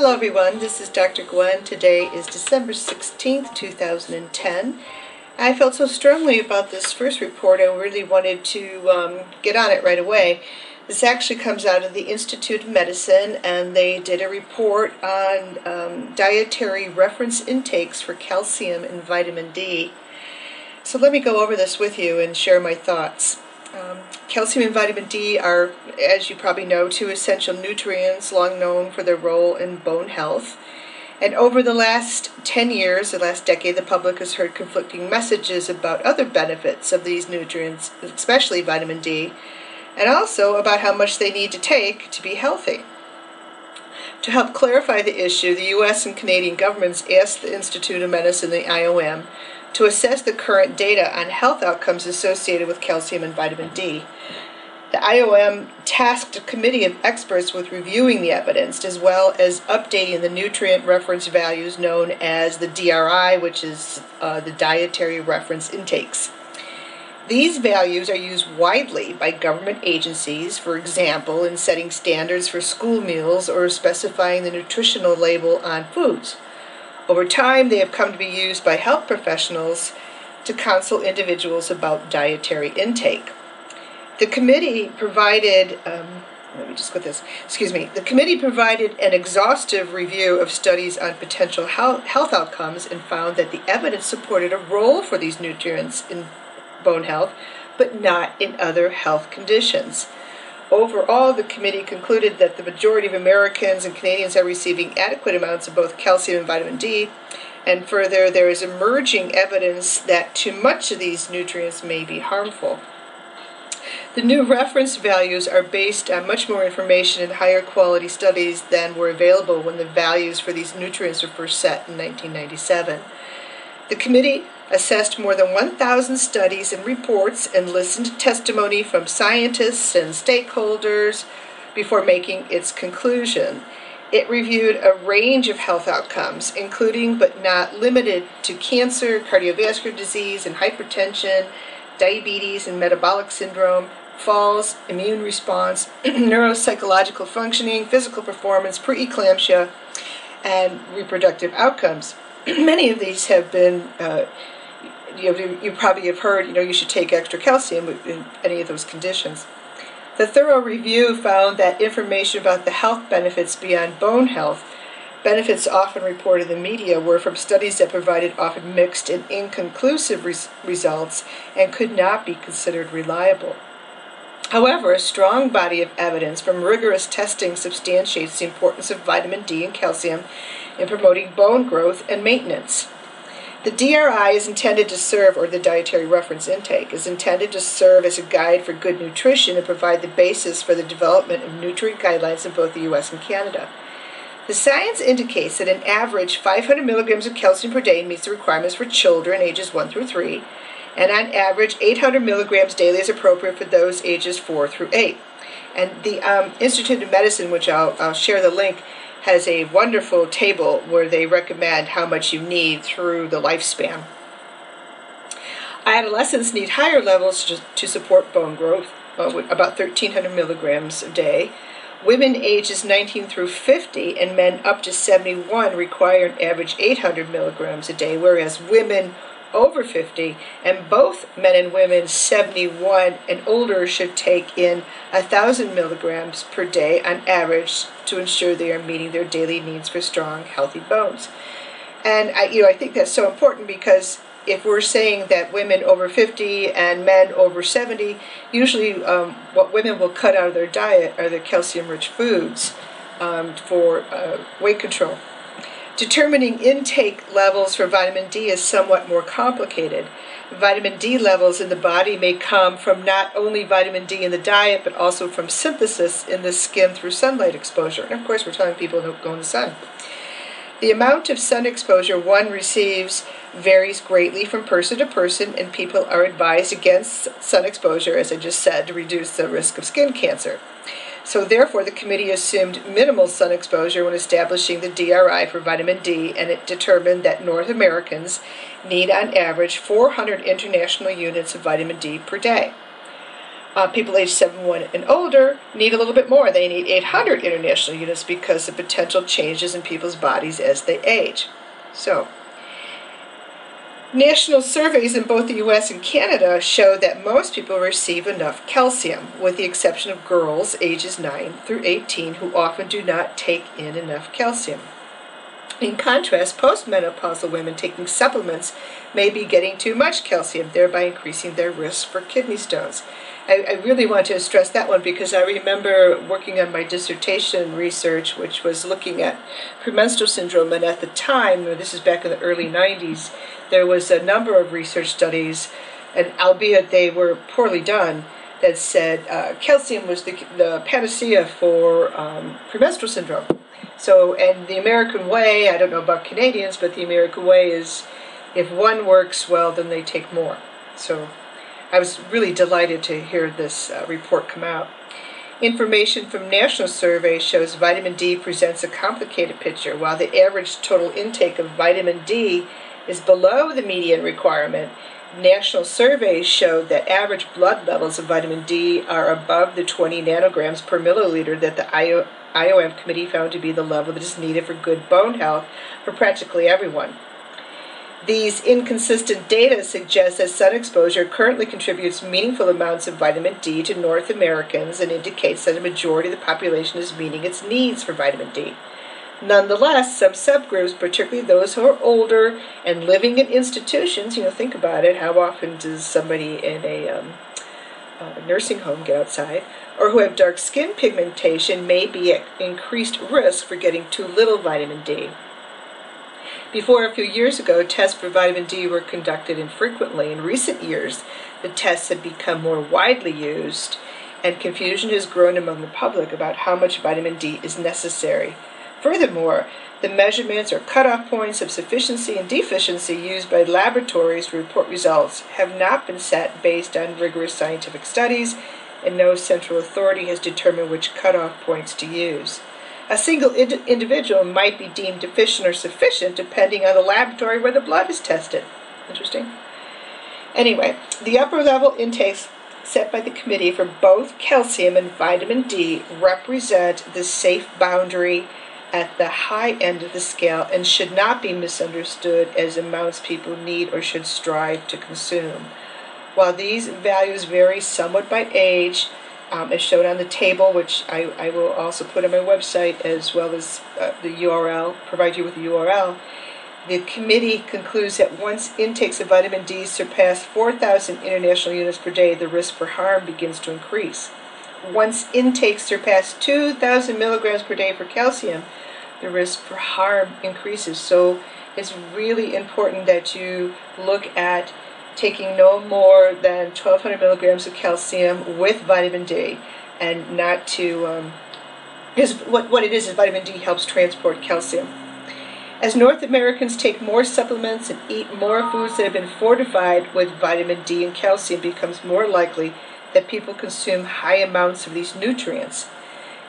Hello everyone, this is Dr. Gwen. Today is December 16th, 2010. I felt so strongly about this first report, I really wanted to um, get on it right away. This actually comes out of the Institute of Medicine, and they did a report on um, dietary reference intakes for calcium and vitamin D. So let me go over this with you and share my thoughts. Um, calcium and vitamin D are, as you probably know, two essential nutrients long known for their role in bone health. And over the last 10 years, the last decade, the public has heard conflicting messages about other benefits of these nutrients, especially vitamin D, and also about how much they need to take to be healthy. To help clarify the issue, the U.S. and Canadian governments asked the Institute of Medicine, the IOM, to assess the current data on health outcomes associated with calcium and vitamin D. The IOM tasked a committee of experts with reviewing the evidence as well as updating the nutrient reference values known as the DRI, which is uh, the dietary reference intakes. These values are used widely by government agencies, for example, in setting standards for school meals or specifying the nutritional label on foods. Over time, they have come to be used by health professionals to counsel individuals about dietary intake. The committee provided, um, let me just put this, excuse me, the committee provided an exhaustive review of studies on potential health, health outcomes and found that the evidence supported a role for these nutrients in bone health, but not in other health conditions. Overall, the committee concluded that the majority of Americans and Canadians are receiving adequate amounts of both calcium and vitamin D, and further, there is emerging evidence that too much of these nutrients may be harmful. The new reference values are based on much more information and higher quality studies than were available when the values for these nutrients were first set in 1997. The committee assessed more than 1,000 studies and reports and listened to testimony from scientists and stakeholders before making its conclusion. It reviewed a range of health outcomes, including but not limited to cancer, cardiovascular disease, and hypertension, diabetes and metabolic syndrome, falls, immune response, neuropsychological functioning, physical performance, preeclampsia, and reproductive outcomes. Many of these have been uh, you, know, you probably have heard, you know, you should take extra calcium in any of those conditions. The thorough review found that information about the health benefits beyond bone health, benefits often reported in the media, were from studies that provided often mixed and inconclusive res- results and could not be considered reliable. However, a strong body of evidence from rigorous testing substantiates the importance of vitamin D and calcium in promoting bone growth and maintenance. The DRI is intended to serve, or the dietary reference intake, is intended to serve as a guide for good nutrition and provide the basis for the development of nutrient guidelines in both the US and Canada. The science indicates that an average 500 milligrams of calcium per day meets the requirements for children ages 1 through 3, and on average 800 milligrams daily is appropriate for those ages 4 through 8. And the um, Institute of Medicine, which I'll, I'll share the link, has a wonderful table where they recommend how much you need through the lifespan. Adolescents need higher levels to, to support bone growth, uh, about 1,300 milligrams a day. Women ages 19 through 50 and men up to 71 require an average 800 milligrams a day, whereas women over 50, and both men and women 71 and older should take in 1,000 milligrams per day on average to ensure they are meeting their daily needs for strong, healthy bones. And I, you know, I think that's so important because if we're saying that women over 50 and men over 70, usually um, what women will cut out of their diet are the calcium-rich foods um, for uh, weight control. Determining intake levels for vitamin D is somewhat more complicated. Vitamin D levels in the body may come from not only vitamin D in the diet, but also from synthesis in the skin through sunlight exposure. And of course, we're telling people to go in the sun. The amount of sun exposure one receives varies greatly from person to person, and people are advised against sun exposure, as I just said, to reduce the risk of skin cancer. So therefore, the committee assumed minimal sun exposure when establishing the DRI for vitamin D, and it determined that North Americans need on average 400 international units of vitamin D per day. Uh, people aged 71 and older need a little bit more. They need 800 international units because of potential changes in people's bodies as they age. So, national surveys in both the US and Canada show that most people receive enough calcium, with the exception of girls ages 9 through 18 who often do not take in enough calcium. In contrast, postmenopausal women taking supplements may be getting too much calcium, thereby increasing their risk for kidney stones. I, I, really want to stress that one because I remember working on my dissertation research, which was looking at premenstrual syndrome, and at the time, this is back in the early 90s, there was a number of research studies, and albeit they were poorly done, that said uh, calcium was the, the panacea for um, premenstrual syndrome. So, and the American way, I don't know about Canadians, but the American way is if one works well, then they take more. So, I was really delighted to hear this uh, report come out. Information from national surveys shows vitamin D presents a complicated picture. While the average total intake of vitamin D is below the median requirement, national surveys showed that average blood levels of vitamin D are above the 20 nanograms per milliliter that the IOM committee found to be the level that is needed for good bone health for practically everyone. These inconsistent data suggest that sun exposure currently contributes meaningful amounts of vitamin D to North Americans and indicates that a majority of the population is meeting its needs for vitamin D. Nonetheless, some subgroups, particularly those who are older and living in institutions, you know, think about it, how often does somebody in a, um, a nursing home get outside, or who have dark skin pigmentation may be at increased risk for getting too little vitamin D. Before a few years ago, tests for vitamin D were conducted infrequently. In recent years, the tests have become more widely used, and confusion has grown among the public about how much vitamin D is necessary. Furthermore, the measurements or cutoff points of sufficiency and deficiency used by laboratories to report results have not been set based on rigorous scientific studies, and no central authority has determined which cutoff points to use. A single ind- individual might be deemed deficient or sufficient depending on the laboratory where the blood is tested. Interesting. Anyway, the upper level intakes set by the committee for both calcium and vitamin D represent the safe boundary at the high end of the scale and should not be misunderstood as amounts people need or should strive to consume. While these values vary somewhat by age, um, as shown on the table, which I, I will also put on my website as well as uh, the URL, provide you with the URL. The committee concludes that once intakes of vitamin D surpass 4,000 international units per day, the risk for harm begins to increase. Once intakes surpass 2,000 milligrams per day for calcium, the risk for harm increases. So it's really important that you look at taking no more than 1200 milligrams of calcium with vitamin D and not to, um, because what, what it is is vitamin D helps transport calcium. As North Americans take more supplements and eat more foods that have been fortified with vitamin D and calcium, becomes more likely that people consume high amounts of these nutrients.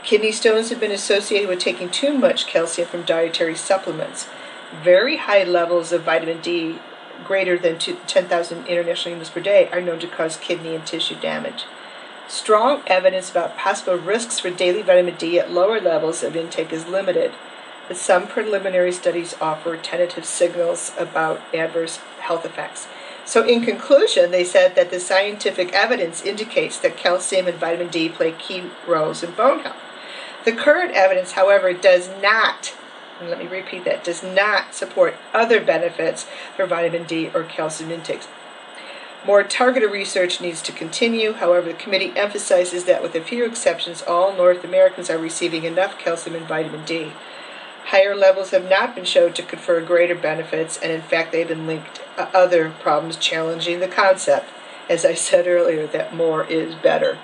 Kidney stones have been associated with taking too much calcium from dietary supplements. Very high levels of vitamin D greater than 10,000 international units per day are known to cause kidney and tissue damage. Strong evidence about possible risks for daily vitamin D at lower levels of intake is limited, but some preliminary studies offer tentative signals about adverse health effects. So, in conclusion, they said that the scientific evidence indicates that calcium and vitamin D play key roles in bone health. The current evidence, however, does not and let me repeat that, does not support other benefits for vitamin D or calcium intakes. More targeted research needs to continue. However, the committee emphasizes that with a few exceptions, all North Americans are receiving enough calcium and vitamin D. Higher levels have not been shown to confer greater benefits, and in fact, they've been linked to other problems challenging the concept, as I said earlier, that more is better.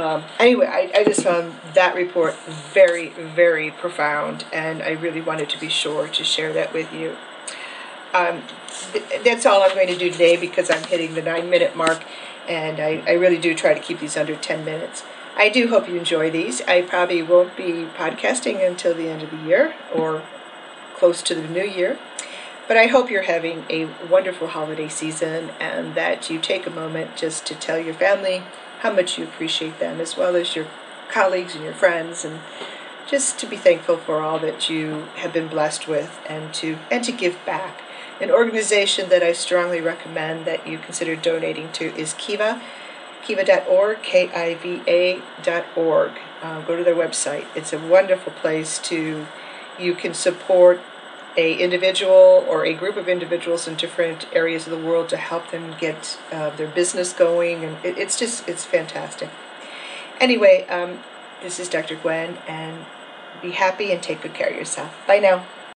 Um, anyway, I, I just found that report very, very profound, and I really wanted to be sure to share that with you. Um, th- that's all I'm going to do today because I'm hitting the nine minute mark, and I, I really do try to keep these under 10 minutes. I do hope you enjoy these. I probably won't be podcasting until the end of the year or close to the new year. But I hope you're having a wonderful holiday season and that you take a moment just to tell your family how much you appreciate them, as well as your colleagues and your friends, and just to be thankful for all that you have been blessed with, and to and to give back. An organization that I strongly recommend that you consider donating to is Kiva, kiva.org, K-I-V-A dot. Uh, go to their website. It's a wonderful place to you can support a individual or a group of individuals in different areas of the world to help them get uh, their business going, and it, it's just it's fantastic. Anyway, um, this is Dr. Gwen, and be happy and take good care of yourself. Bye now.